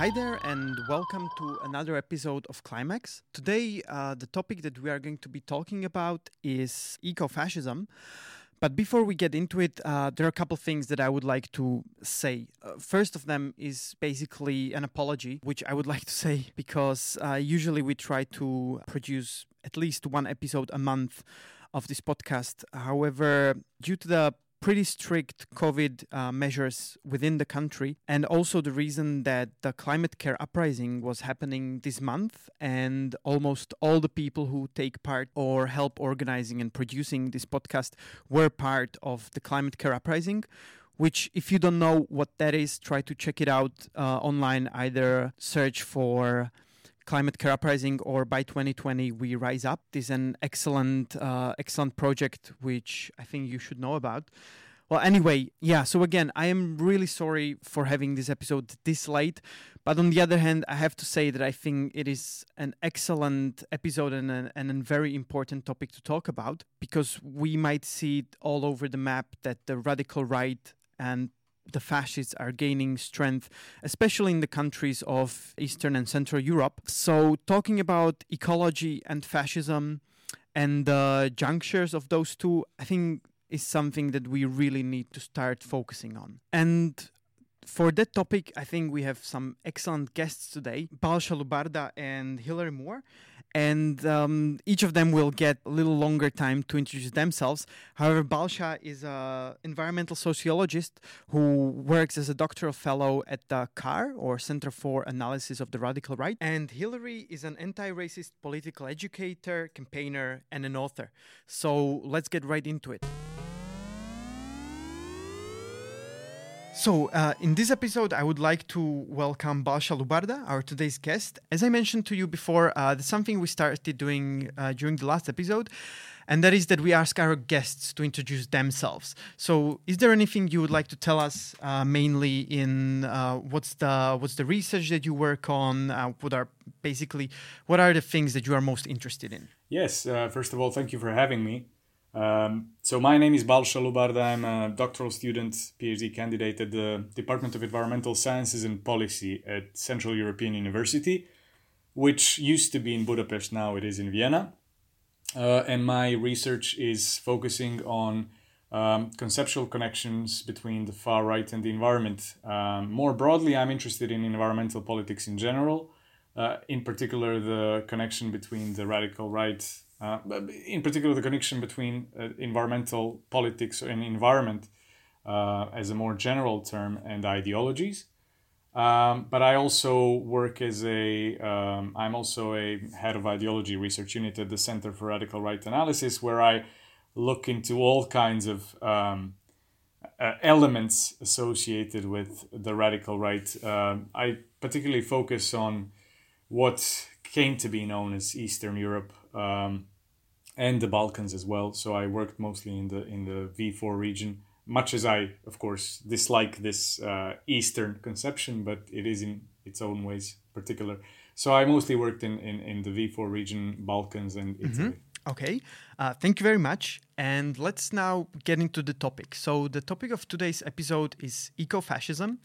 Hi there, and welcome to another episode of Climax. Today, uh, the topic that we are going to be talking about is ecofascism. But before we get into it, uh, there are a couple things that I would like to say. Uh, first of them is basically an apology, which I would like to say because uh, usually we try to produce at least one episode a month of this podcast. However, due to the pretty strict COVID uh, measures within the country, and also the reason that the climate care uprising was happening this month, and almost all the people who take part or help organizing and producing this podcast were part of the climate care uprising. Which, if you don't know what that is, try to check it out uh, online. Either search for Climate Care Uprising or by 2020 We Rise Up. This is an excellent, uh, excellent project which I think you should know about. Well, anyway, yeah, so again, I am really sorry for having this episode this late. But on the other hand, I have to say that I think it is an excellent episode and a, and a very important topic to talk about because we might see it all over the map that the radical right and the fascists are gaining strength, especially in the countries of Eastern and Central Europe. So, talking about ecology and fascism and the junctures of those two, I think is something that we really need to start focusing on. And for that topic, I think we have some excellent guests today Balsha Lubarda and Hilary Moore and um, each of them will get a little longer time to introduce themselves. However, Balsha is an environmental sociologist who works as a doctoral fellow at the CARR, or Center for Analysis of the Radical Right, and Hilary is an anti-racist political educator, campaigner, and an author. So let's get right into it. So, uh, in this episode, I would like to welcome Balsha Lubarda, our today's guest. As I mentioned to you before, uh, that's something we started doing uh, during the last episode, and that is that we ask our guests to introduce themselves. So, is there anything you would like to tell us, uh, mainly in uh, what's the what's the research that you work on? Uh, what are basically what are the things that you are most interested in? Yes, first of all, thank you for having me. Um, so my name is Balsha Lubarda. I'm a doctoral student, PhD candidate at the Department of Environmental Sciences and Policy at Central European University, which used to be in Budapest. Now it is in Vienna. Uh, and my research is focusing on um, conceptual connections between the far right and the environment. Um, more broadly, I'm interested in environmental politics in general, uh, in particular, the connection between the radical right uh, in particular, the connection between uh, environmental politics and environment uh, as a more general term and ideologies. Um, but I also work as a, um, I'm also a head of ideology research unit at the Center for Radical Right Analysis, where I look into all kinds of um, uh, elements associated with the radical right. Um, I particularly focus on what came to be known as Eastern Europe, um, and the Balkans as well. So I worked mostly in the in the V4 region. Much as I, of course, dislike this uh, Eastern conception, but it is in its own ways particular. So I mostly worked in, in, in the V4 region, Balkans, and mm-hmm. Italy. Mm-hmm. Okay, uh, thank you very much. And let's now get into the topic. So, the topic of today's episode is ecofascism.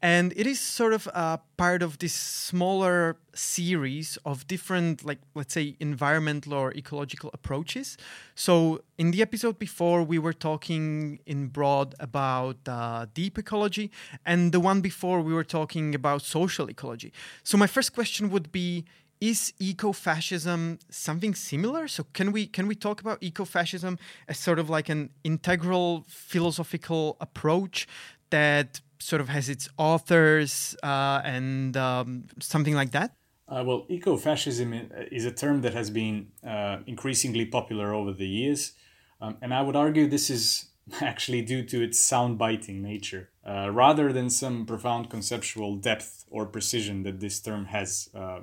And it is sort of a part of this smaller series of different, like, let's say, environmental or ecological approaches. So, in the episode before, we were talking in broad about uh, deep ecology. And the one before, we were talking about social ecology. So, my first question would be is ecofascism something similar? So can we can we talk about ecofascism as sort of like an integral philosophical approach that sort of has its authors uh, and um, something like that? Uh, well, ecofascism is a term that has been uh, increasingly popular over the years, um, and I would argue this is actually due to its sound-biting nature, uh, rather than some profound conceptual depth or precision that this term has uh,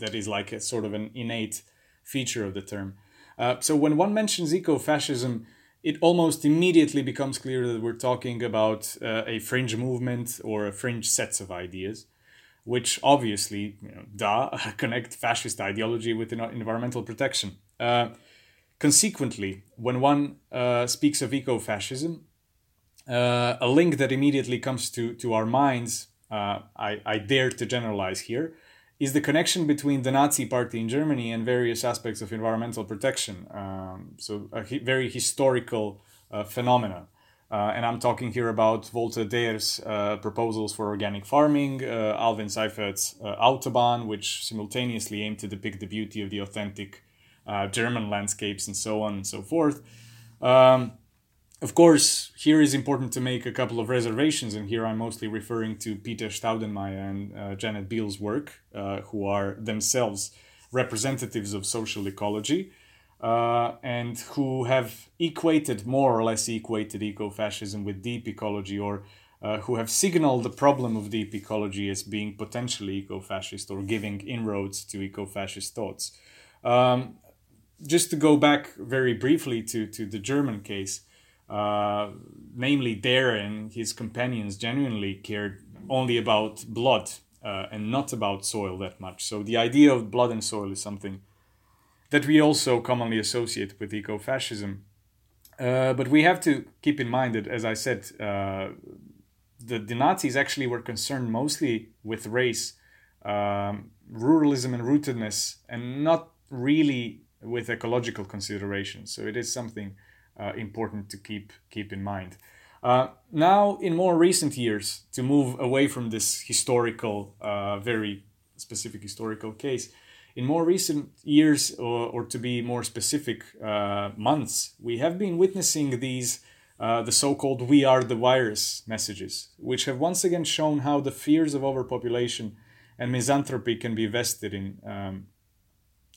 that is like a sort of an innate feature of the term. Uh, so when one mentions eco-fascism, it almost immediately becomes clear that we're talking about uh, a fringe movement or a fringe sets of ideas, which obviously, you know, duh, connect fascist ideology with environmental protection. Uh, consequently, when one uh, speaks of eco-fascism, uh, a link that immediately comes to, to our minds, uh, I, I dare to generalize here, is the connection between the Nazi Party in Germany and various aspects of environmental protection. Um, so, a hi- very historical uh, phenomena. Uh, and I'm talking here about Walther Darré's uh, proposals for organic farming, uh, Alwin Seifert's uh, Autobahn, which simultaneously aimed to depict the beauty of the authentic uh, German landscapes and so on and so forth. Um, of course, here is important to make a couple of reservations, and here I'm mostly referring to Peter Staudenmaier and uh, Janet Biehl's work, uh, who are themselves representatives of social ecology, uh, and who have equated, more or less equated eco-fascism with deep ecology, or uh, who have signaled the problem of deep ecology as being potentially eco-fascist or giving inroads to eco-fascist thoughts. Um, just to go back very briefly to, to the German case, uh, namely Darré and his companions genuinely cared only about blood uh, and not about soil that much. So the idea of blood and soil is something that we also commonly associate with eco-fascism. Uh, but we have to keep in mind that, as I said, uh, the, the Nazis actually were concerned mostly with race, um, ruralism, and rootedness, and not really with ecological considerations. So it is something uh, important to keep keep in mind. Uh, now, in more recent years, to move away from this historical, uh, very specific historical case, in more recent years, or, or to be more specific, uh, months, we have been witnessing these. Uh, the so-called "We are the virus" messages, which have once again shown how the fears of overpopulation and misanthropy can be vested in um,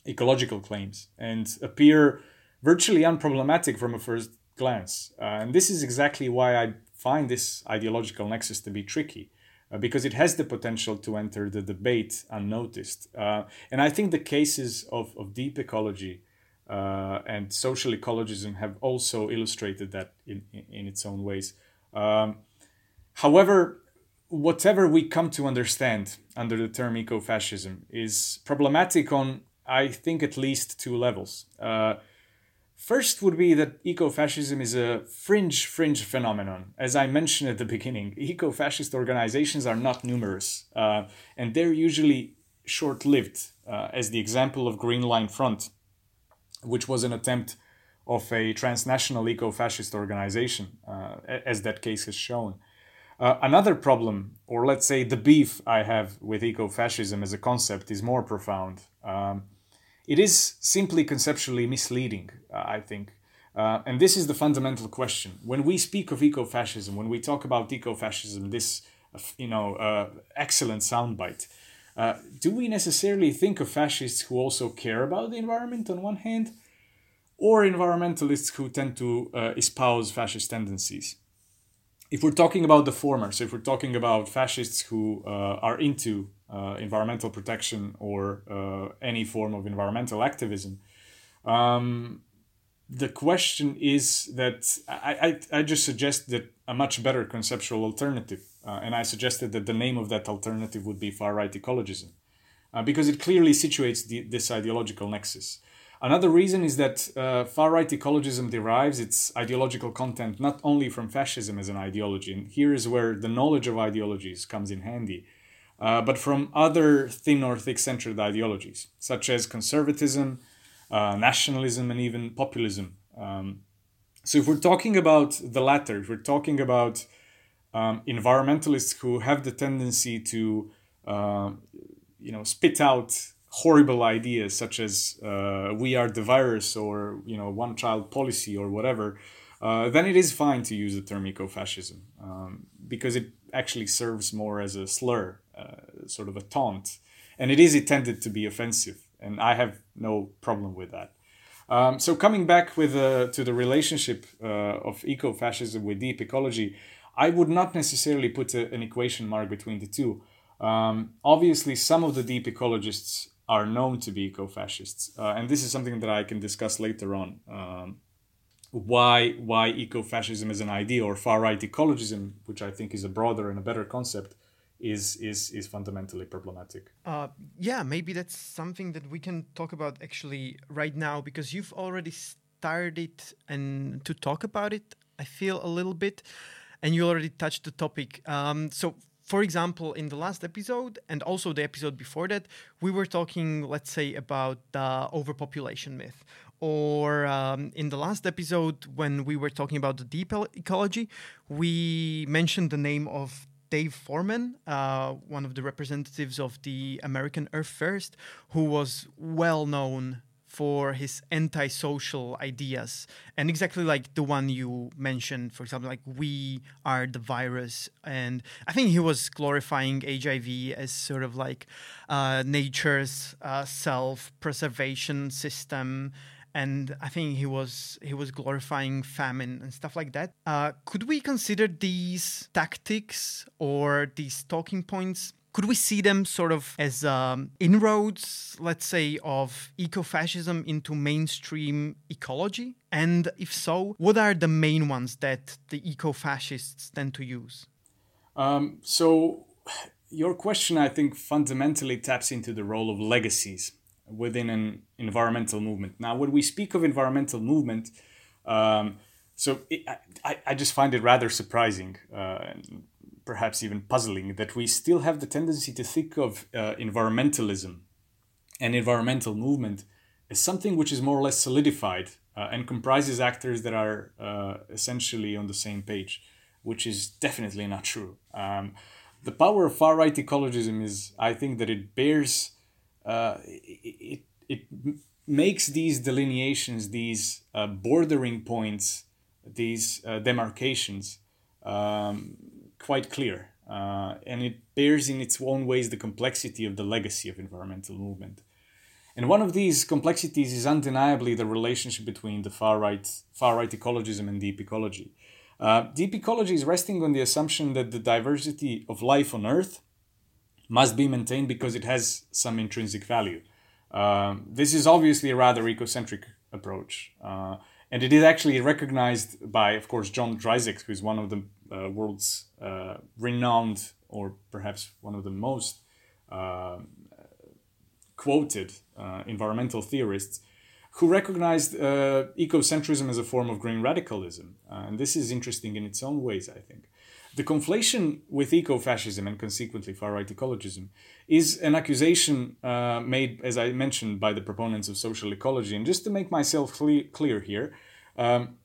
ecological claims and appear virtually unproblematic from a first glance. Uh, and this is exactly why I find this ideological nexus to be tricky, uh, because it has the potential to enter the debate unnoticed. Uh, and I think the cases of, of deep ecology uh, and social ecologism have also illustrated that in, in, in its own ways. Um, however, whatever we come to understand under the term ecofascism is problematic on, I think, at least two levels. First would be that ecofascism is a fringe, fringe phenomenon. As I mentioned at the beginning, eco-fascist organizations are not numerous, uh, and they're usually short-lived, uh, as the example of Green Line Front, which was an attempt of a transnational eco-fascist organization, uh, as that case has shown. Uh, another problem, or let's say the beef I have with eco-fascism as a concept, is more profound. Um, it is simply conceptually misleading, uh, I think. Uh, and this is the fundamental question. When we speak of eco-fascism, when we talk about eco-fascism, this uh, you know uh, excellent soundbite, uh, do we necessarily think of fascists who also care about the environment on one hand, or environmentalists who tend to espouse fascist tendencies? If we're talking about the former, so if we're talking about fascists who are into uh, environmental protection or uh, any form of environmental activism. Um, the question is that I, I, I, just suggest that a much better conceptual alternative, uh, and I suggested that the name of that alternative would be far right ecologism, uh, because it clearly situates the, this ideological nexus. Another reason is that uh, far right ecologism derives its ideological content not only from fascism as an ideology, and here is where the knowledge of ideologies comes in handy uh, but from other thin or thick centered ideologies, such as conservatism, uh, nationalism, and even populism. Um, so, if we're talking about the latter, if we're talking about um, environmentalists who have the tendency to, uh, you know, spit out horrible ideas such as uh, "we are the virus" or you know, one-child policy or whatever, uh, then it is fine to use the term eco-fascism um, because it actually serves more as a slur uh, sort of a taunt, and it is intended to be offensive, and I have no problem with that. Um, so coming back with uh, to the relationship uh, of eco-fascism with deep ecology, I would not necessarily put a, an equation mark between the two. Um, obviously, some of the deep ecologists are known to be eco-fascists, uh, and this is something that I can discuss later on. Um, why why eco-fascism as an idea or far-right ecologism, which I think is a broader and a better concept, is is is fundamentally problematic. Uh, yeah, maybe that's something that we can talk about actually right now because you've already started and to talk about it. I feel a little bit, and you already touched the topic. Um, so for example, in the last episode and also the episode before that, we were talking, let's say, about the overpopulation myth. Or um, in the last episode, when we were talking about the deep ecology, we mentioned the name of Dave Foreman, uh, one of the representatives of the American Earth First, who was well known for his antisocial ideas. And exactly like the one you mentioned for example like we are the virus. And i think he was glorifying hiv as sort of like uh, nature's uh, self-preservation system and I think he was he was glorifying famine and stuff like that. Uh, could we consider these tactics or these talking points could we see them sort of as um, inroads, let's say, of ecofascism into mainstream ecology? And if so, what are the main ones that the ecofascists tend to use? Um, so, your question, I think, fundamentally taps into the role of legacies within an environmental movement. Now, when we speak of environmental movement, um, so it, I, I just find it rather surprising. Uh, perhaps even puzzling that we still have the tendency to think of uh, environmentalism and environmental movement as something which is more or less solidified uh, and comprises actors that are uh, essentially on the same page, which is definitely not true. Um, the power of far right ecologism is, I think, that it bears, uh, it, it, makes these delineations, these uh, bordering points, these uh, demarcations. Um, quite clear. Uh, and it bears in its own ways the complexity of the legacy of environmental movement. And one of these complexities is undeniably the relationship between the far right, far right ecologism and deep ecology. Uh, deep ecology is resting on the assumption that the diversity of life on Earth must be maintained because it has some intrinsic value. Um, this is obviously a rather ecocentric approach. Uh, and it is actually recognized by, of course, John Dryzek, who is one of the uh, world's uh, renowned, or perhaps one of the most uh, quoted uh, environmental theorists, who recognized uh, ecocentrism as a form of green radicalism. Uh, and this is interesting in its own ways, I think. The conflation with ecofascism and consequently far right ecologism is an accusation made, as I mentioned, by the proponents of social ecology. And just to make myself cle- clear here, um,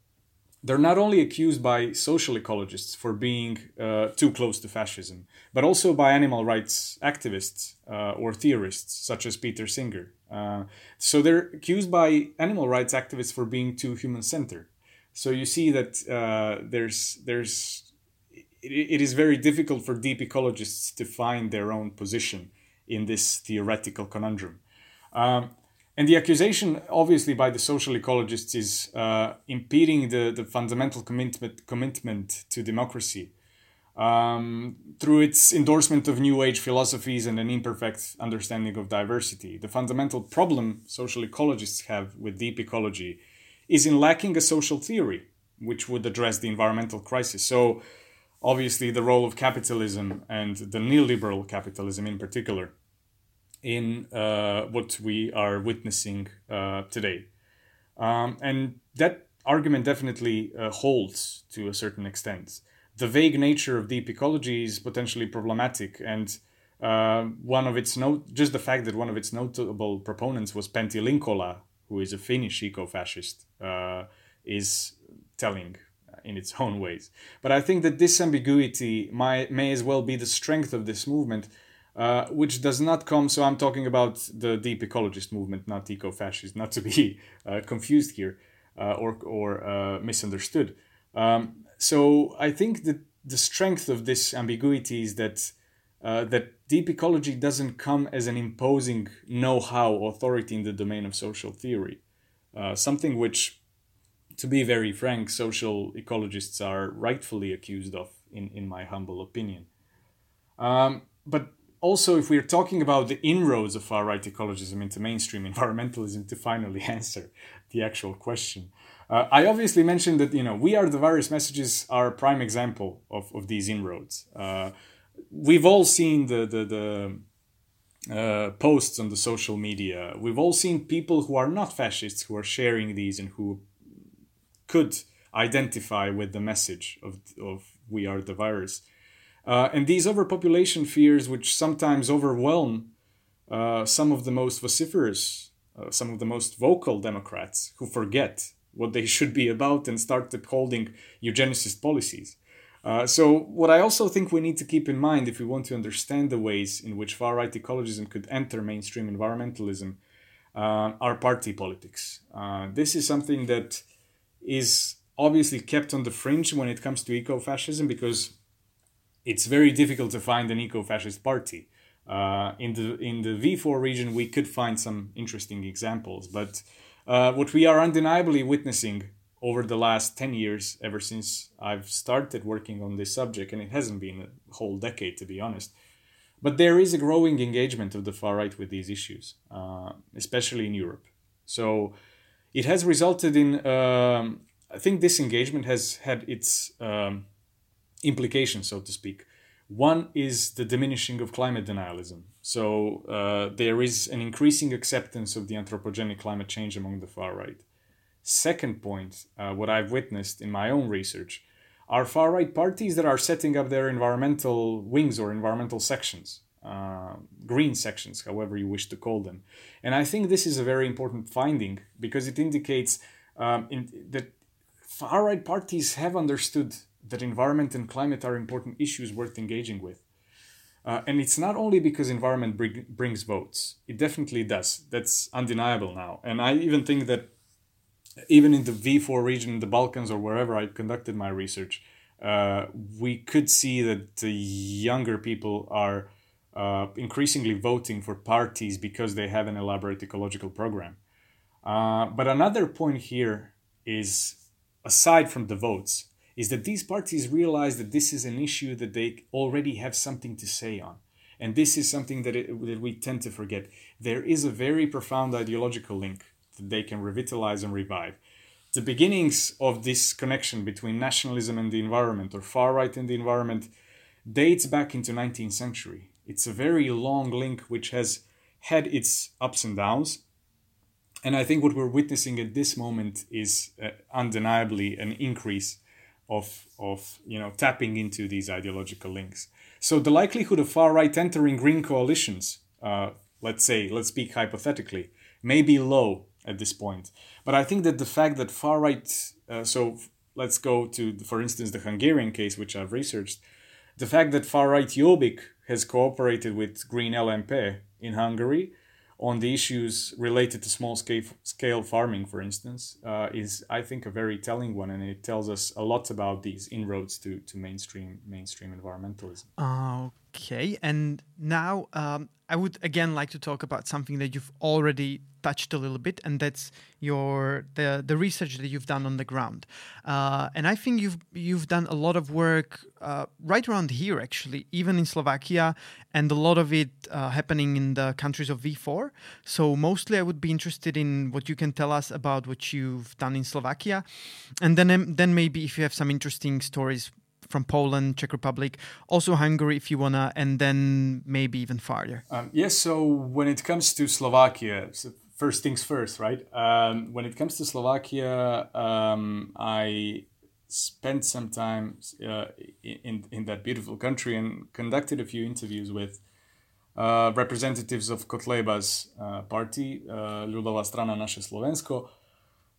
they're not only accused by social ecologists for being uh, too close to fascism, but also by animal rights activists uh, or theorists such as Peter Singer. Uh, so they're accused by animal rights activists for being too human-centered. So you see that uh, there's there's it, is very difficult for deep ecologists to find their own position in this theoretical conundrum. Um, and the accusation, obviously, by the social ecologists is uh, impeding the, the fundamental commitment, commitment to democracy um, through its endorsement of New Age philosophies and an imperfect understanding of diversity. The fundamental problem social ecologists have with deep ecology is in lacking a social theory which would address the environmental crisis. So, obviously, the role of capitalism and the neoliberal capitalism in particular in uh, what we are witnessing uh, today. Um, and that argument definitely uh, holds to a certain extent. The vague nature of deep ecology is potentially problematic, and uh, one of its note, just the fact that one of its notable proponents was Pentti Linkola, who is a Finnish eco-fascist, uh, is telling in its own ways. But I think that this ambiguity might, may as well be the strength of this movement uh, which does not come. So I'm talking about the deep ecologist movement, not eco-fascist, not to be uh, confused here uh, or or uh, misunderstood. Um, so I think that the strength of this ambiguity is that uh, that deep ecology doesn't come as an imposing know-how authority in the domain of social theory, something which, to be very frank, social ecologists are rightfully accused of, in in my humble opinion. Um, but also, if we're talking about the inroads of far right ecologism into mainstream environmentalism, to finally answer the actual question, uh, I obviously mentioned that you know we are the virus messages are a prime example of, of these inroads. Uh, we've all seen the the, the uh, posts on the social media. We've all seen people who are not fascists who are sharing these and who could identify with the message of of we are the virus. Uh, and these overpopulation fears, which sometimes overwhelm uh, some of the most vociferous, uh, some of the most vocal Democrats who forget what they should be about and start upholding eugenicist policies. Uh, so, what I also think we need to keep in mind if we want to understand the ways in which far right ecologism could enter mainstream environmentalism uh, are party politics. Uh, this is something that is obviously kept on the fringe when it comes to eco fascism because it's very difficult to find an eco-fascist party. Uh, in the in the V4 region, we could find some interesting examples, but uh, what we are undeniably witnessing over the last 10 years, ever since I've started working on this subject, and it hasn't been a whole decade to be honest, but there is a growing engagement of the far right with these issues, uh, especially in Europe. So it has resulted in, um, I think this engagement has had its um, implications, so to speak. One is the diminishing of climate denialism. So uh, there is an increasing acceptance of the anthropogenic climate change among the far right. Second point, uh, what I've witnessed in my own research, are far right parties that are setting up their environmental wings or environmental sections, uh, green sections, however you wish to call them. And I think this is a very important finding because it indicates um, in, that far right parties have understood that environment and climate are important issues worth engaging with. Uh, and it's not only because environment bring, brings votes, it definitely does. That's undeniable now. And I even think that even in the V4 region, the Balkans, or wherever I conducted my research, uh, we could see that the younger people are uh, increasingly voting for parties because they have an elaborate ecological program. Uh, but another point here is aside from the votes, is that these parties realize that this is an issue that they already have something to say on. And this is something that, it, that we tend to forget. There is a very profound ideological link that they can revitalize and revive. The beginnings of this connection between nationalism and the environment, or far right and the environment, dates back into 19th century. It's a very long link which has had its ups and downs. And I think what we're witnessing at this moment is uh, undeniably an increase of of you know tapping into these ideological links. So the likelihood of far right entering green coalitions, uh, let's say, let's speak hypothetically, may be low at this point. But I think that the fact that far right, uh, so let's go to, for instance, the Hungarian case, which I've researched, the fact that far right Jobbik has cooperated with Green LMP in Hungary on the issues related to small scale, farming, for instance, uh, is I think a very telling one, and it tells us a lot about these inroads to, to mainstream mainstream environmentalism. Okay, and now um, I would again like to talk about something that you've already touched a little bit, and that's your the the research that you've done on the ground. Uh, and I think you've you've done a lot of work uh, right around here, actually, even in Slovakia, and a lot of it uh, happening in the countries of V4. So mostly, I would be interested in what you can tell us about what you've done in Slovakia, and then then maybe if you have some interesting stories from Poland, Czech Republic, also Hungary if you wanna, and then maybe even farther. Um, yes. So when it comes to Slovakia, so first things first, right? Um, when it comes to Slovakia, um, I spent some time uh, in in that beautiful country and conducted a few interviews with. Uh, representatives of Kotleba's uh, party, uh, Ľudová strana Naše Slovensko,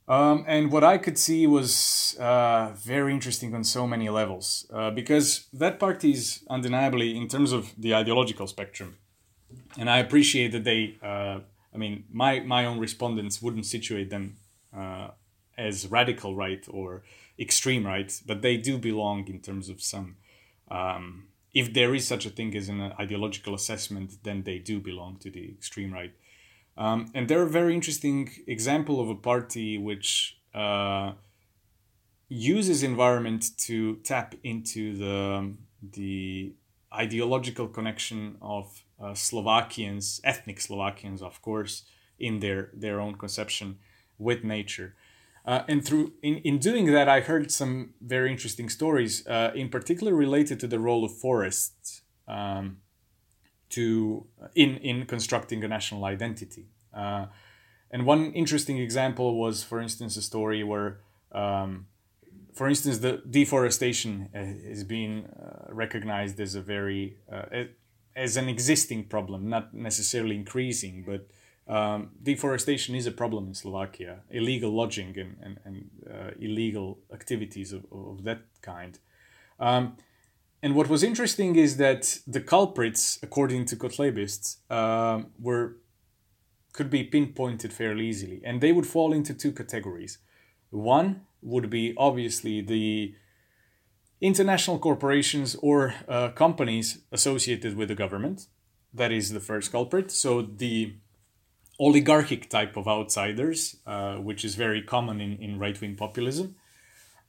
um, and what I could see was uh, very interesting on so many levels uh, because that party is undeniably, in terms of the ideological spectrum, and I appreciate that they, uh, I mean, my, my own respondents wouldn't situate them uh, as radical right or extreme right, but they do belong in terms of some. Um, if there is such a thing as an ideological assessment, then they do belong to the extreme right. Um, and they're a very interesting example of a party which uh, uses environment to tap into the the ideological connection of uh, Slovakians, ethnic Slovakians, of course, in their their own conception with nature. Uh, and through in, in doing that, I heard some very interesting stories, uh, in particular related to the role of forests um, to in in constructing a national identity. Uh, and one interesting example was, for instance, a story where, um, for instance, the deforestation uh, is being uh, recognized as a very uh, as an existing problem, not necessarily increasing, but um, deforestation is a problem in Slovakia. Illegal lodging and, and, and uh, illegal activities of, of that kind. Um, and what was interesting is that the culprits, according to Kotlebists, uh, were could be pinpointed fairly easily, and they would fall into two categories. One would be obviously the international corporations or uh, companies associated with the government. That is the first culprit. So the oligarchic type of outsiders, uh, which is very common in, in right wing populism.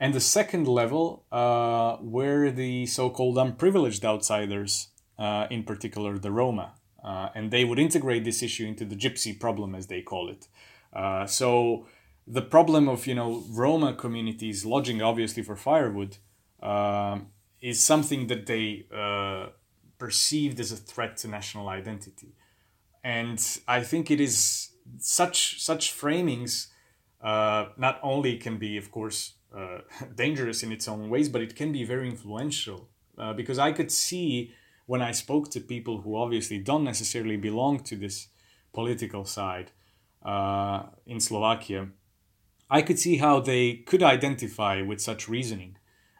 And the second level uh, were the so called unprivileged outsiders, uh, in particular the Roma. Uh, and they would integrate this issue into the gypsy problem, as they call it. Uh, so the problem of you know Roma communities lodging obviously for firewood um, is something that they uh, perceived as a threat to national identity and I think it is such such framings uh, not only can be, of course, uh, dangerous in its own ways, but it can be very influential uh, because I could see when I spoke to people who obviously don't necessarily belong to this political side uh, in Slovakia, I could see how they could identify with such reasoning.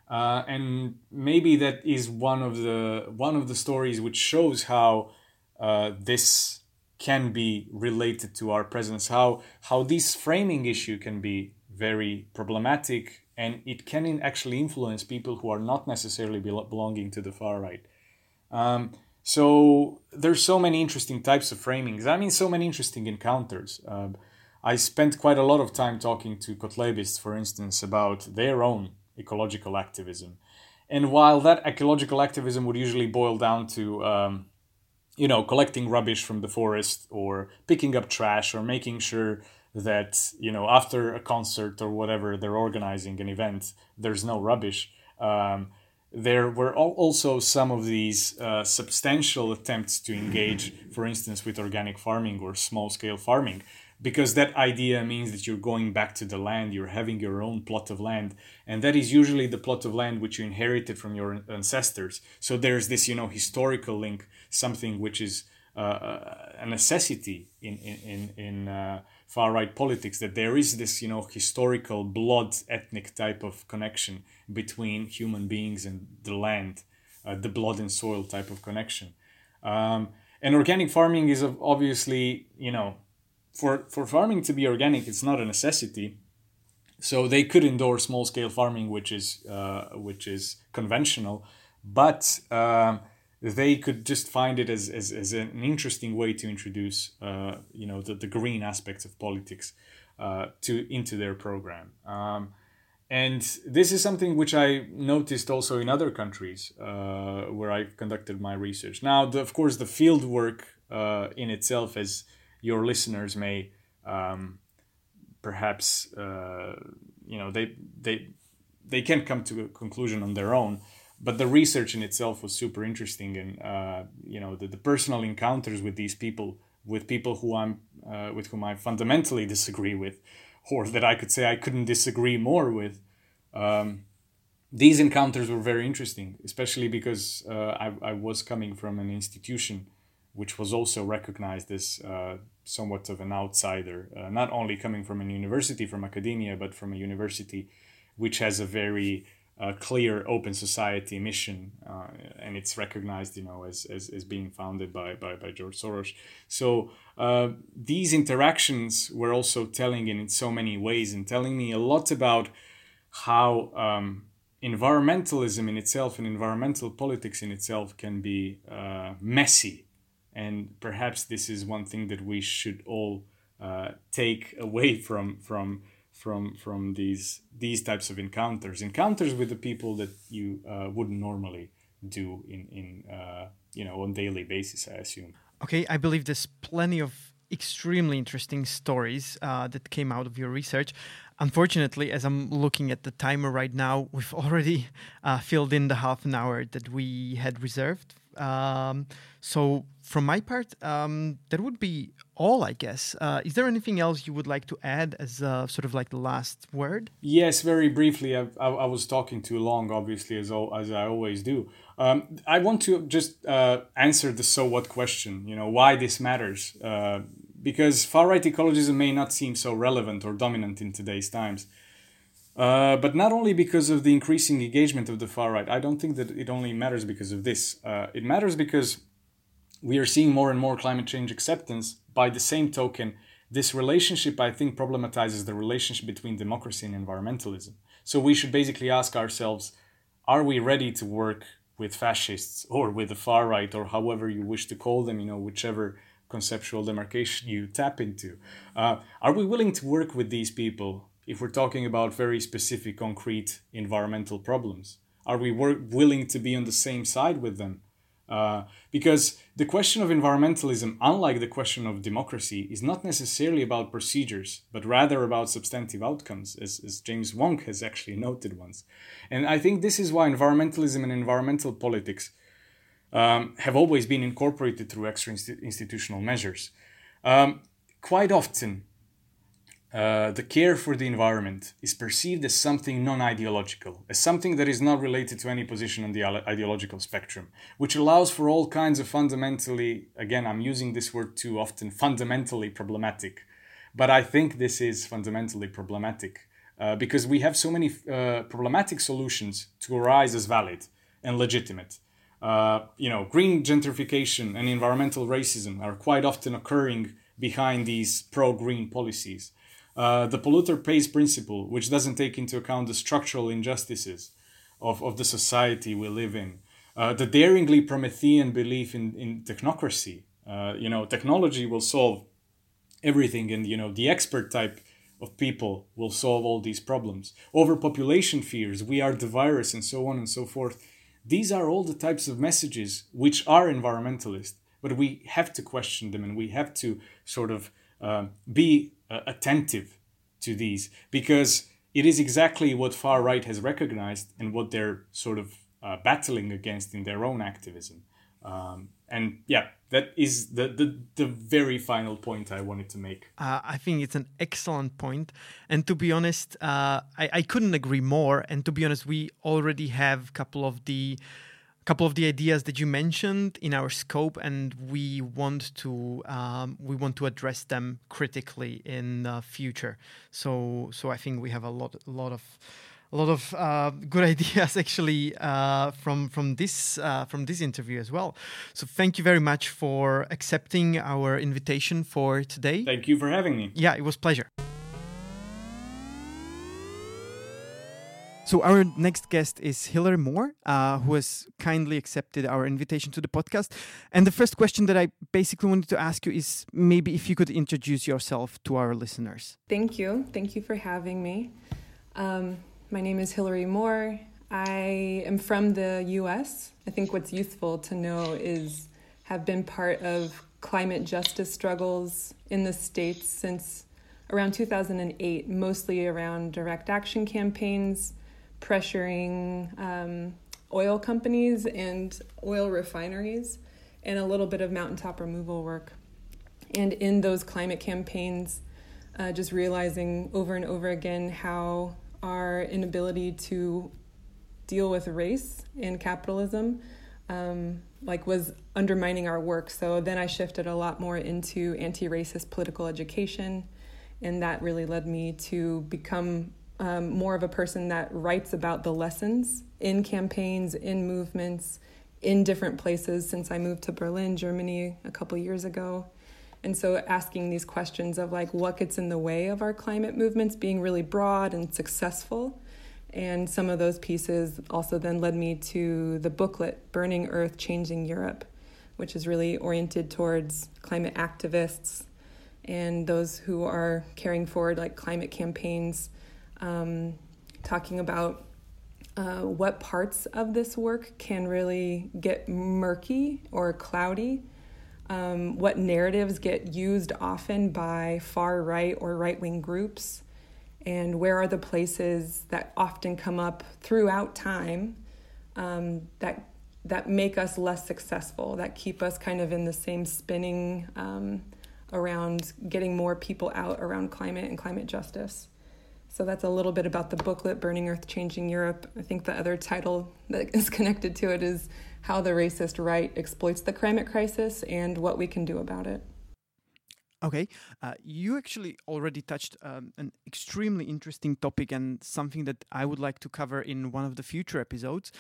Uh, and maybe that is one of the one of the stories which shows how uh, this can be related to our presence how how this framing issue can be very problematic and it can actually influence people who are not necessarily belonging to the far right. Um, so there's so many interesting types of framings. I mean so many interesting encounters. Uh, i spent quite a lot of time talking to kotlebists for instance about their own ecological activism. And while that ecological activism would usually boil down to um, you know, collecting rubbish from the forest or picking up trash or making sure that, you know, after a concert or whatever they're organizing an event, there's no rubbish. Um, there were also some of these uh, substantial attempts to engage, for instance, with organic farming or small scale farming, because that idea means that you're going back to the land, you're having your own plot of land, and that is usually the plot of land which you inherited from your ancestors. So there's this, you know, historical link, something which is uh, a necessity in in in uh, far right politics that there is this, you know, historical blood ethnic type of connection between human beings and the land, uh, the blood and soil type of connection. Um, and organic farming is obviously, you know, for for farming to be organic, it's not a necessity. So they could endorse small scale farming, which is uh, which is conventional, but um, they could just find it as, as, as an interesting way to introduce uh, you know the, the green aspects of politics uh, to into their program. Um, and this is something which I noticed also in other countries uh, where I conducted my research. Now, the, of course, the field work uh, in itself as your listeners may um, perhaps uh, you know they they they can't come to a conclusion on their own but the research in itself was super interesting and uh, you know the, the personal encounters with these people with people who i'm uh, with whom i fundamentally disagree with or that i could say i couldn't disagree more with um, these encounters were very interesting especially because uh, I, I was coming from an institution which was also recognized as uh, somewhat of an outsider, uh, not only coming from a university, from academia, but from a university which has a very uh, clear open society mission, uh, and it's recognized, you know, as, as, as being founded by, by, by George Soros. So uh, these interactions were also telling in so many ways and telling me a lot about how um, environmentalism in itself and environmental politics in itself can be uh, messy and perhaps this is one thing that we should all uh, take away from from from from these these types of encounters encounters with the people that you uh, wouldn't normally do in in uh, you know on daily basis. I assume. Okay, I believe there's plenty of extremely interesting stories uh, that came out of your research. Unfortunately, as I'm looking at the timer right now, we've already uh, filled in the half an hour that we had reserved. Um, so, from my part, um, that would be all, I guess. Uh, is there anything else you would like to add as uh, sort of like the last word? Yes, very briefly. I, I, I was talking too long, obviously, as, as I always do. Um, I want to just uh, answer the so what question, you know, why this matters. Uh, because far right ecologism may not seem so relevant or dominant in today's times. Uh, but not only because of the increasing engagement of the far right, I don't think that it only matters because of this. Uh, it matters because we are seeing more and more climate change acceptance. By the same token, this relationship, I think, problematizes the relationship between democracy and environmentalism. So we should basically ask ourselves are we ready to work with fascists or with the far right or however you wish to call them, you know, whichever conceptual demarcation you tap into. Uh, are we willing to work with these people if we're talking about very specific, concrete environmental problems? Are we wor- willing to be on the same side with them? Uh, because the question of environmentalism, unlike the question of democracy, is not necessarily about procedures, but rather about substantive outcomes, as, as James Wong has actually noted once. And I think this is why environmentalism and environmental politics um, have always been incorporated through extra institutional measures. Um, quite often, uh, the care for the environment is perceived as something non ideological, as something that is not related to any position on the ideological spectrum, which allows for all kinds of fundamentally, again, I'm using this word too often, fundamentally problematic. But I think this is fundamentally problematic uh, because we have so many uh, problematic solutions to arise as valid and legitimate. Uh, you know, green gentrification and environmental racism are quite often occurring behind these pro green policies. Uh, the polluter pays principle, which doesn't take into account the structural injustices of, of the society we live in. Uh, the daringly Promethean belief in, in technocracy. Uh, you know, technology will solve everything, and you know, the expert type of people will solve all these problems. Overpopulation fears, we are the virus, and so on and so forth. These are all the types of messages which are environmentalist, but we have to question them and we have to sort of uh, be uh, attentive to these because it is exactly what far right has recognized and what they're sort of uh, battling against in their own activism. Um, and yeah, that is the, the, the very final point I wanted to make. Uh, I think it's an excellent point. And to be honest, uh, I, I couldn't agree more. And to be honest, we already have a couple of the couple of the ideas that you mentioned in our scope, and we want to um, we want to address them critically in the future. So so I think we have a lot a lot of a lot of uh, good ideas actually uh, from from this uh, from this interview as well. So thank you very much for accepting our invitation for today. Thank you for having me. Yeah, it was pleasure. So our next guest is Hilary Moore, uh, who has kindly accepted our invitation to the podcast. And the first question that I basically wanted to ask you is maybe if you could introduce yourself to our listeners. Thank you. Thank you for having me. Um, my name is Hilary Moore. I am from the US. I think what's useful to know is have been part of climate justice struggles in the states since around 2008, mostly around direct action campaigns, pressuring um, oil companies and oil refineries, and a little bit of mountaintop removal work. And in those climate campaigns, uh, just realizing over and over again how our inability to deal with race and capitalism um, like was undermining our work so then i shifted a lot more into anti-racist political education and that really led me to become um, more of a person that writes about the lessons in campaigns in movements in different places since i moved to berlin germany a couple years ago and so asking these questions of like what gets in the way of our climate movements being really broad and successful. And some of those pieces also then led me to the booklet, Burning Earth, Changing Europe, which is really oriented towards climate activists and those who are carrying forward like climate campaigns, um, talking about uh, what parts of this work can really get murky or cloudy, um, what narratives get used often by far right or right wing groups, and where are the places that often come up throughout time um, that that make us less successful, that keep us kind of in the same spinning um, around getting more people out around climate and climate justice. So that's a little bit about the booklet, Burning Earth, Changing Europe. I think the other title that is connected to it is How the Racist Right Exploits the Climate Crisis and What We Can Do About It. Okay, uh, you actually already touched um, an extremely interesting topic and something that I would like to cover in one of the future episodes.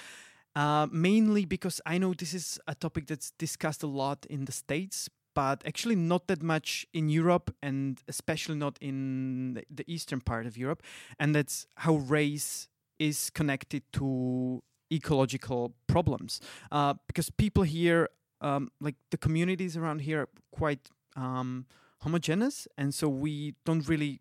Uh, mainly because I know this is a topic that's discussed a lot in the States, but actually not that much in Europe and especially not in the eastern part of Europe. And that's how race is connected to ecological problems. Uh, because people here, um, like the communities around here, are quite um, homogeneous. And so we don't really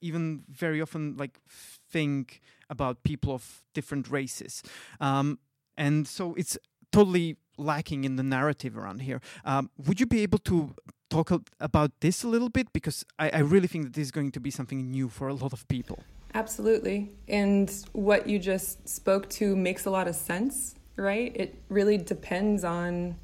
even very often like think about people of different races. Um, and so it's totally lacking in the narrative around here. Um, would you be able to talk about this a little bit? Because I, I really think that this is going to be something new for a lot of people. Absolutely. And what you just spoke to makes a lot of sense, right? It really depends on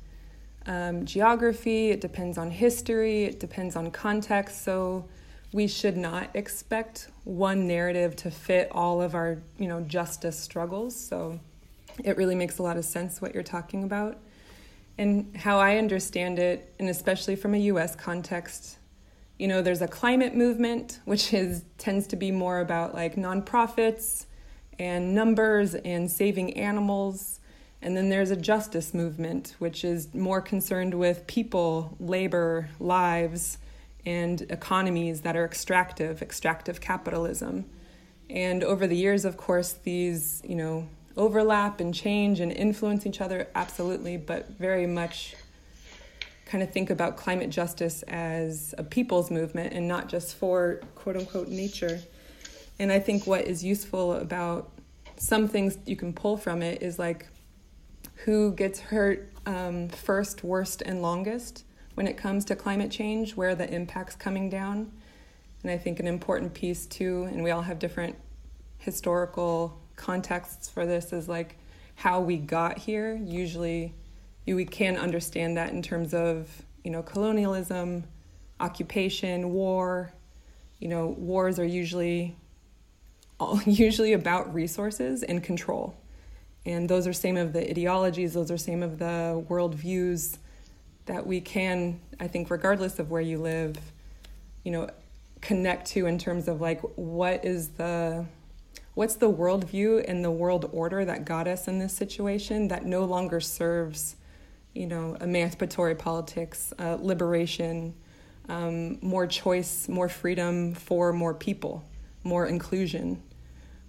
um, geography, it depends on history, it depends on context. So we should not expect one narrative to fit all of our, you know, justice struggles. So it really makes a lot of sense what you're talking about. And how I understand it, and especially from a US context, you know, there's a climate movement, which is tends to be more about like nonprofits and numbers and saving animals. And then there's a justice movement, which is more concerned with people, labor, lives, and economies that are extractive, extractive capitalism. And over the years, of course, these, you know, overlap and change and influence each other, absolutely, but very much kind of think about climate justice as a people's movement and not just for quote unquote nature. And I think what is useful about some things you can pull from it is like who gets hurt um, first, worst, and longest when it comes to climate change, where the impact's coming down. And I think an important piece too, and we all have different historical contexts for this is like how we got here. Usually, we can understand that in terms of you know colonialism, occupation, war. You know, wars are usually all, usually about resources and control, and those are same of the ideologies. Those are same of the worldviews that we can, I think, regardless of where you live, you know, connect to in terms of like what is the what's the worldview and the world order that got us in this situation that no longer serves, you know, emancipatory politics, uh, liberation, um, more choice, more freedom for more people, more inclusion.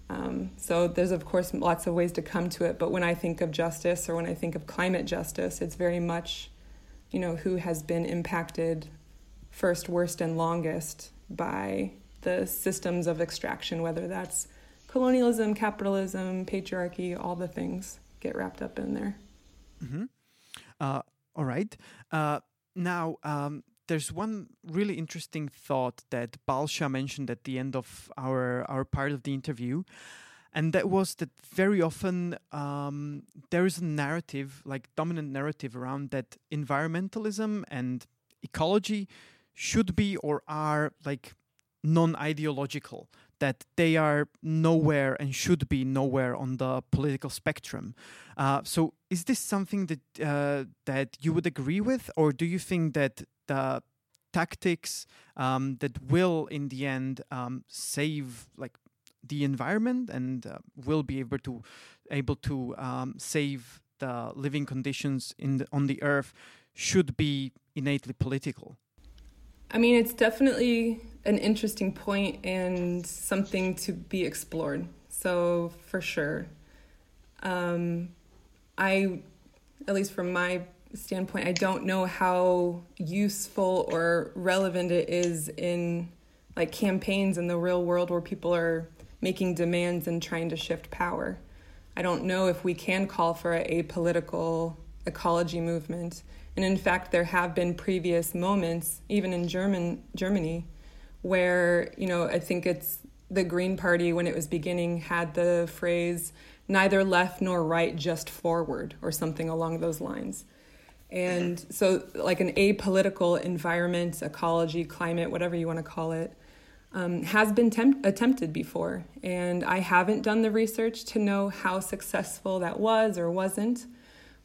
Um, so there's of course lots of ways to come to it, but when I think of justice or when I think of climate justice, it's very much, you know, who has been impacted first, worst, and longest by the systems of extraction, whether that's colonialism, capitalism, patriarchy, all the things get wrapped up in there. Mm-hmm. Uh, all right. Uh, now, um, there's one really interesting thought that Balsha mentioned at the end of our, our part of the interview. And that was that very often um, there is a narrative, like dominant narrative around that environmentalism and ecology should be or are like non ideological that they are nowhere and should be nowhere on the political spectrum. Uh, so, is this something that uh, that you would agree with, or do you think that the tactics um, that will, in the end, um, save like the environment and uh, will be able to able to um, save the living conditions in the, on the earth should be innately political? I mean, it's definitely an interesting point and something to be explored. So, for sure. Um, I, at least from my standpoint, I don't know how useful or relevant it is in like campaigns in the real world where people are making demands and trying to shift power. I don't know if we can call for a political ecology movement. And in fact, there have been previous moments, even in German Germany, where you know I think it's the Green Party when it was beginning had the phrase neither left nor right, just forward, or something along those lines. And so, like an apolitical environment, ecology, climate, whatever you want to call it, um, has been temp- attempted before. And I haven't done the research to know how successful that was or wasn't.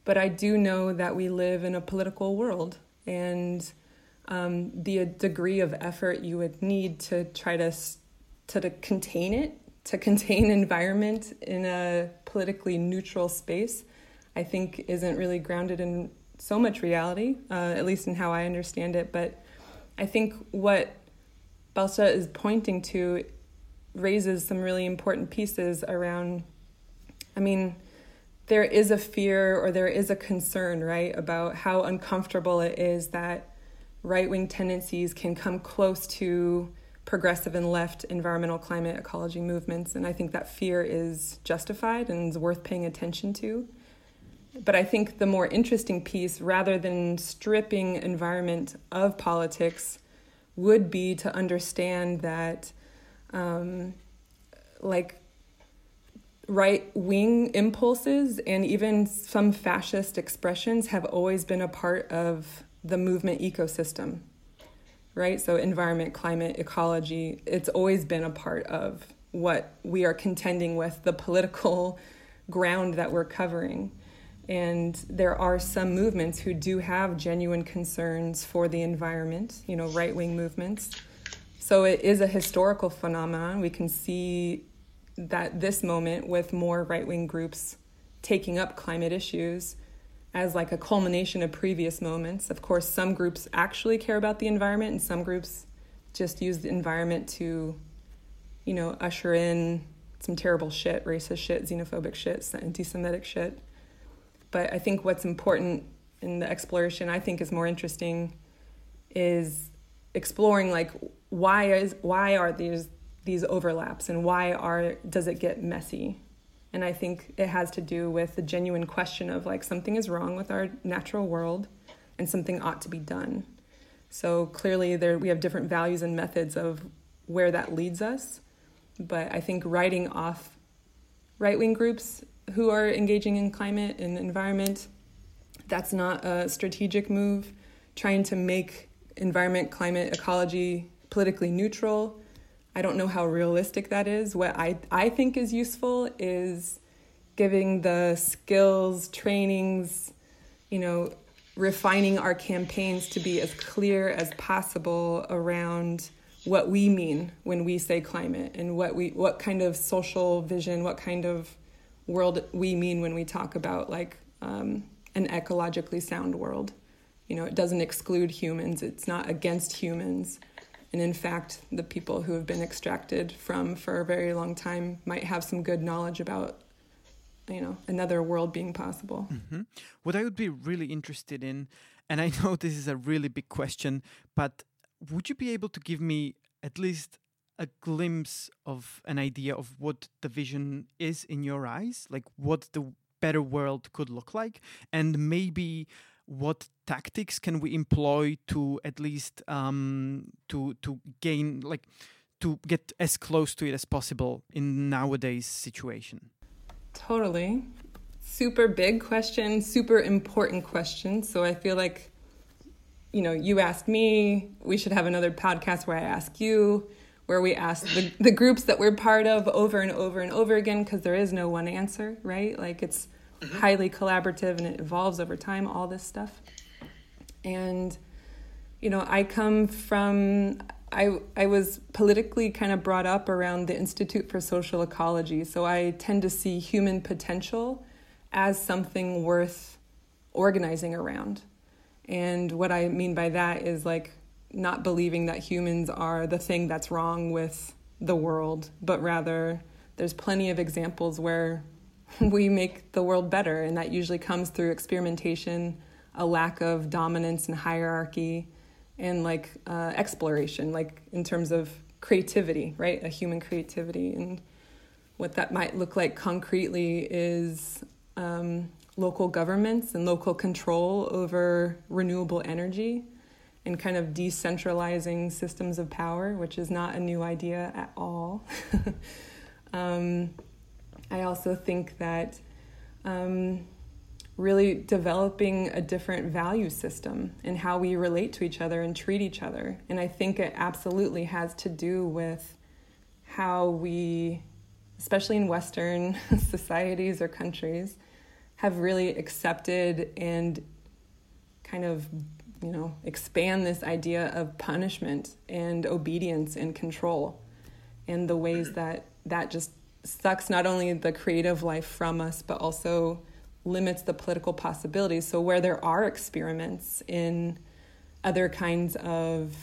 But I do know that we live in a political world. And um, the degree of effort you would need to try to, to, to contain it, to contain environment in a politically neutral space, I think isn't really grounded in so much reality, uh, at least in how I understand it. But I think what Balsha is pointing to raises some really important pieces around, I mean, there is a fear or there is a concern, right, about how uncomfortable it is that right wing tendencies can come close to progressive and left environmental climate ecology movements. And I think that fear is justified and is worth paying attention to. But I think the more interesting piece, rather than stripping environment of politics, would be to understand that, um, like, right wing impulses and even some fascist expressions have always been a part of the movement ecosystem, right? So, environment, climate, ecology, it's always been a part of what we are contending with, the political ground that we're covering. And there are some movements who do have genuine concerns for the environment, you know, right wing movements. So it is a historical phenomenon. We can see that this moment with more right wing groups taking up climate issues as like a culmination of previous moments. Of course, some groups actually care about the environment, and some groups just use the environment to, you know, usher in some terrible shit, racist shit, xenophobic shit, anti Semitic shit. But I think what's important in the exploration, I think is more interesting, is exploring like why is why are these these overlaps and why are does it get messy and I think it has to do with the genuine question of like something is wrong with our natural world and something ought to be done. So clearly there we have different values and methods of where that leads us. But I think writing off right-wing groups who are engaging in climate and environment, that's not a strategic move. Trying to make environment, climate, ecology politically neutral I don't know how realistic that is. What I, I think is useful is giving the skills, trainings, you know, refining our campaigns to be as clear as possible around what we mean when we say climate and what we what kind of social vision, what kind of world we mean when we talk about like um, an ecologically sound world. You know, it doesn't exclude humans. It's not against humans. And in fact, the people who have been extracted from for a very long time might have some good knowledge about, you know, another world being possible. Mm-hmm. What I would be really interested in, and I know this is a really big question, but would you be able to give me at least a glimpse of an idea of what the vision is in your eyes? Like what the better world could look like? And maybe what tactics can we employ to at least um, to to gain like to get as close to it as possible in nowadays situation? Totally. Super big question super important question. So i feel like you know you asked me we should have another podcast where i ask you where we ask the, the groups that we're part of over and over and over again because there is no one answer right? Like it's mm-hmm. highly collaborative and it evolves over time, all this stuff. And, you know, I come from, I, I was politically kind of brought up around the Institute for Social Ecology. So I tend to see human potential as something worth organizing around. And what I mean by that is like not believing that humans are the thing that's wrong with the world, but rather there's plenty of examples where we make the world better. And that usually comes through experimentation, a lack of dominance and hierarchy, and like uh, exploration, like in terms of creativity, right? A human creativity. And what that might look like concretely is um, local governments and local control over renewable energy and kind of decentralizing systems of power, which is not a new idea at all. um, I also think that um, really developing a different value system and how we relate to each other and treat each other. And I think it absolutely has to do with how we, especially in Western societies or countries, have really accepted and kind of you know expand this idea of punishment and obedience and control and the ways that that just sucks not only the creative life from us but also limits the political possibilities. So where there are experiments in other kinds of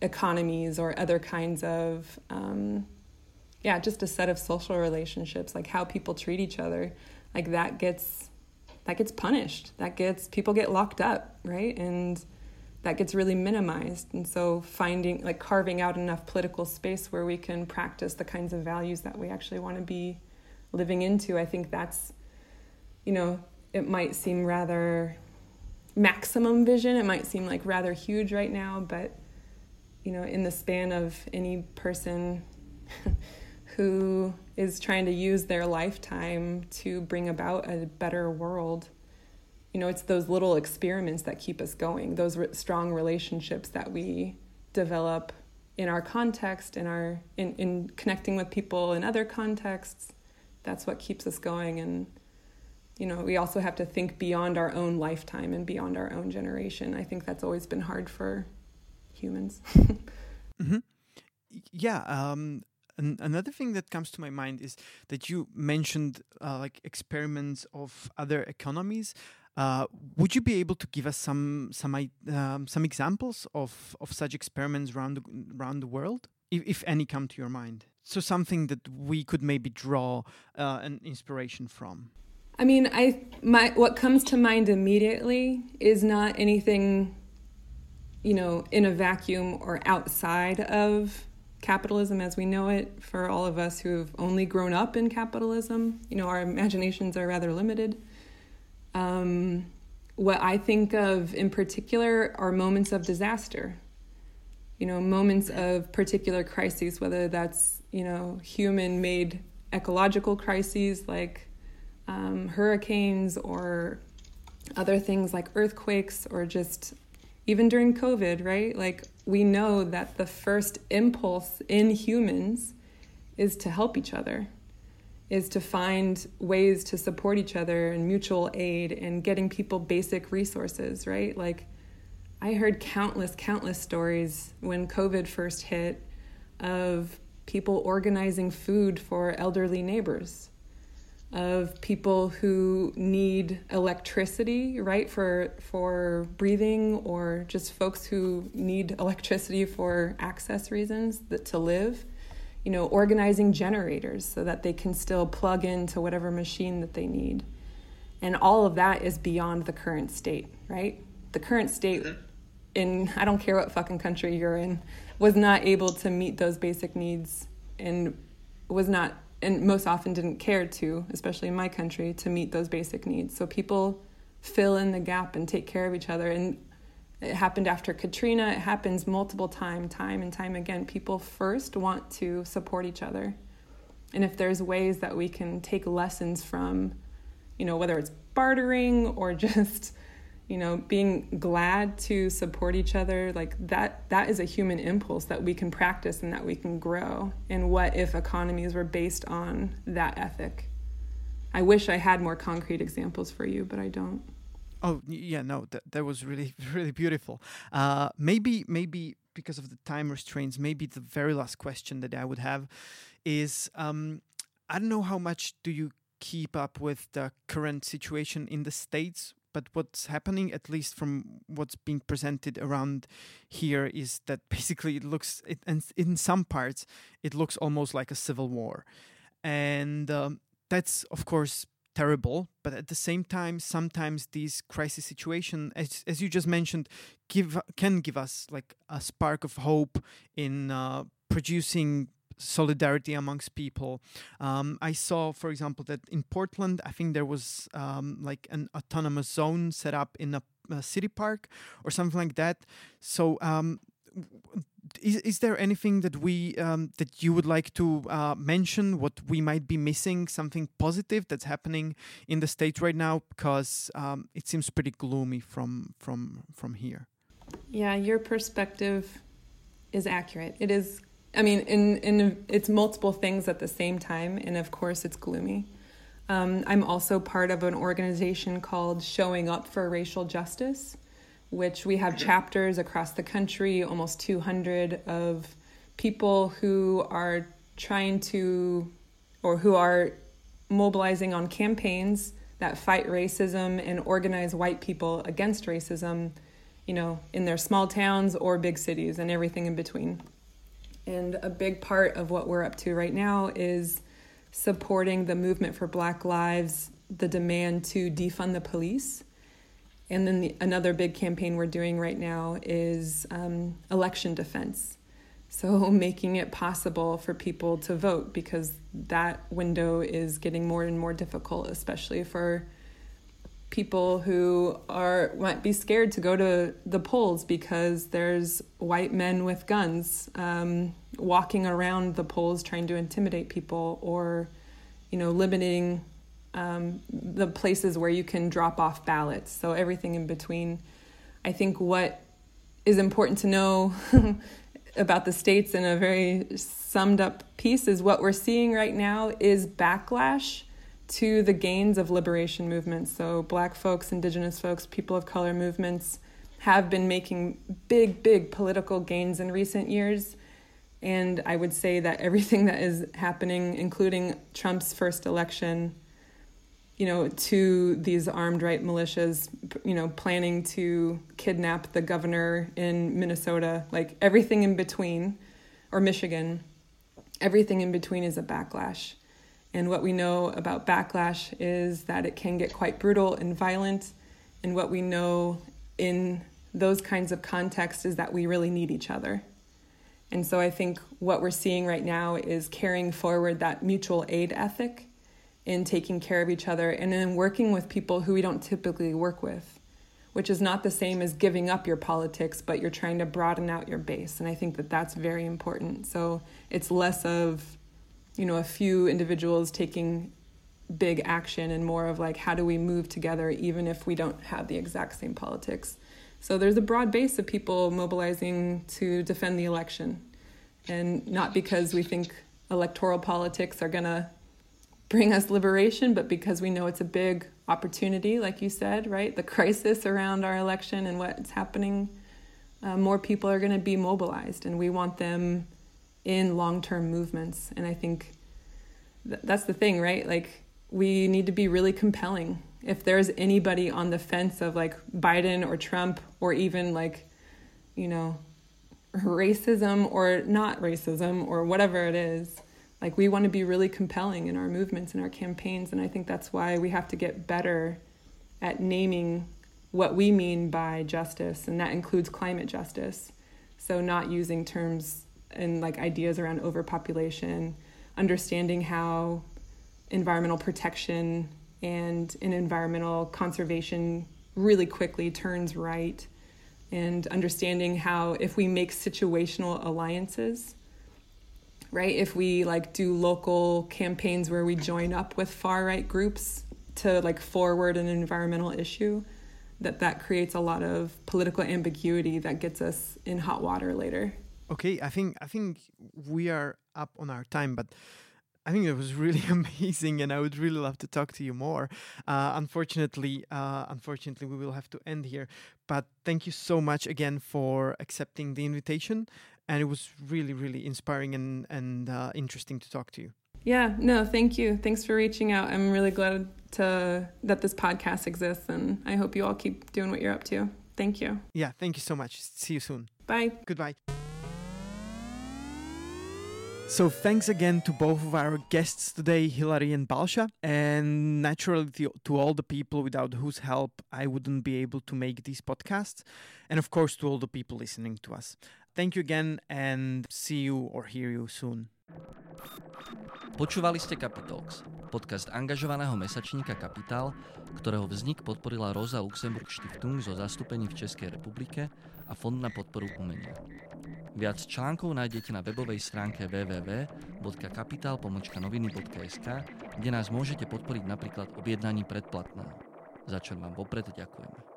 economies or other kinds of um, yeah just a set of social relationships like how people treat each other like that gets that gets punished. That gets people get locked up right? And that gets really minimized and so finding like carving out enough political space where we can practice the kinds of values that we actually want to be living into i think that's you know it might seem rather maximum vision it might seem like rather huge right now but you know in the span of any person who is trying to use their lifetime to bring about a better world. You know, it's those little experiments that keep us going, those re- strong relationships that we develop in our context, in our in, in connecting with people in other contexts. That's what keeps us going and you know, we also have to think beyond our own lifetime and beyond our own generation. I think that's always been hard for humans. mm-hmm. Yeah, um, and another thing that comes to my mind is that you mentioned uh, like experiments of other economies. Uh, would you be able to give us some some um, some examples of, of such experiments around the, around the world, if, if any come to your mind? So something that we could maybe draw uh, an inspiration from. I mean, I my what comes to mind immediately is not anything, you know, in a vacuum or outside of capitalism as we know it for all of us who've only grown up in capitalism. You know, our imaginations are rather limited. Um, what I think of in particular are moments of disaster. You know, moments of particular crises, whether that's, you know, human made ecological crises like um, hurricanes or other things like earthquakes or just even during COVID, right? Like we know that the first impulse in humans is to help each other, is to find ways to support each other and mutual aid and getting people basic resources, right? Like, I heard countless, countless stories when COVID first hit of people organizing food for elderly neighbors of people who need electricity, right, for for breathing, or just folks who need electricity for access reasons that to live. You know, organizing generators so that they can still plug into whatever machine that they need. And all of that is beyond the current state, right? The current state mm-hmm. in I don't care what fucking country you're in was not able to meet those basic needs and was not and most often didn't care to, especially in my country, to meet those basic needs. So people fill in the gap and take care of each other. And it happened after Katrina. It happens multiple time, time and time again. People first want to support each other. And if there's ways that we can take lessons from, you know, whether it's bartering or just you know being glad to support each other like that that is a human impulse that we can practice and that we can grow and what if economies were based on that ethic i wish i had more concrete examples for you but i don't oh yeah no that, that was really really beautiful. Uh, maybe maybe because of the time restraints maybe the very last question that i would have is um, i don't know how much do you keep up with the current situation in the states but what's happening at least from what's being presented around here is that basically it looks it, and in some parts it looks almost like a civil war. And um, that's of course terrible but at the same time sometimes these crisis situation as, as you just mentioned give can give us like a spark of hope in uh, producing solidarity amongst people. Um, I saw, for example, that in Portland, I think there was um, like an autonomous zone set up in a, a, city park or something like that. So um, is, is there anything that we um, that you would like to uh, mention? What we might be missing? Something positive that's happening in the states right now? Because um, it seems pretty gloomy from from from here. Yeah your perspective is accurate. It is i mean in in it's multiple things at the same time and of course it's gloomy. Um, i'm also part of an organization called showing up for racial justice which we have chapters across the country, almost 200 of people who are trying to or who are mobilizing on campaigns that fight racism and organize white people against racism, you know, in their small towns or big cities and everything in between. And a big part of what we're up to right now is supporting the movement for Black Lives, the demand to defund the police and then the, another big campaign we're doing right now is um, election defense. So, making it possible for people to vote because that window is getting more and more difficult, especially for people who are might be scared to go to the polls because there's white men with guns um, walking around the polls trying to intimidate people or you know limiting um, the places where you can drop off ballots, so everything in between. I think what is important to know about the states in a very summed up piece is what we're seeing right now is backlash to the gains of liberation movements. So, black folks, indigenous folks, people of color movements have been making big, big political gains in recent years. And I would say that everything that is happening, including Trump's first election, you know, to these armed right militias, you know, planning to kidnap the governor in Minnesota, like everything in between, or Michigan, everything in between is a backlash. And what we know about backlash is that it can get quite brutal and violent. And what we know in those kinds of contexts is that we really need each other. And so I think what we're seeing right now is carrying forward that mutual aid ethic in taking care of each other and in working with people who we don't typically work with, which is not the same as giving up your politics, but you're trying to broaden out your base. And I think that that's very important. So it's less of, you know, a few individuals taking big action and more of like, how do we move together even if we don't have the exact same politics? So there's a broad base of people mobilizing to defend the election. And not because we think electoral politics are going to bring us liberation, but because we know it's a big opportunity, like you said, right? The crisis around our election and what's happening, uh, more people are going to be mobilized, and we want them in long term movements. And I think th- that's the thing, right? Like, we need to be really compelling. If there's anybody on the fence of like Biden or Trump or even like, you know, racism or not racism or whatever it is, like we want to be really compelling in our movements and our campaigns and i think that's why we have to get better at naming what we mean by justice and that includes climate justice. So not using terms and like ideas around overpopulation understanding how environmental protection and an environmental conservation really quickly turns right and understanding how if we make situational alliances right? If we like do local campaigns where we join up with far right groups to like forward an environmental issue, that that creates a lot of political ambiguity that gets us in hot water later. Okay, I think I think we are up on our time, but I think it was really amazing, and I would really love to talk to you more. Uh, unfortunately, uh, unfortunately, we will have to end here. But thank you so much again for accepting the invitation, and it was really, really inspiring and and uh, interesting to talk to you. Yeah, no, thank you. Thanks for reaching out. I'm really glad to that this podcast exists, and I hope you all keep doing what you're up to. Thank you. Yeah, thank you so much. See you soon. Bye. Goodbye. So thanks again to both of our guests today, Hilary and Balsha, and naturally to, to, all the people without whose help I wouldn't be able to make these podcasts, and of course to all the people listening to us. Thank you again, and see you or hear you soon. Počúvali ste Capitalx, podcast angažovaného mesačníka Kapitál, ktorého vznik podporila Rosa Luxemburg Stiftung zo zastúpení v Českej republike a Fond na podporu umenia. Viac článkov nájdete na webovej stránke www.kapital.noviny.sk, kde nás môžete podporiť napríklad objednaním predplatného, za čo vám vopred ďakujeme.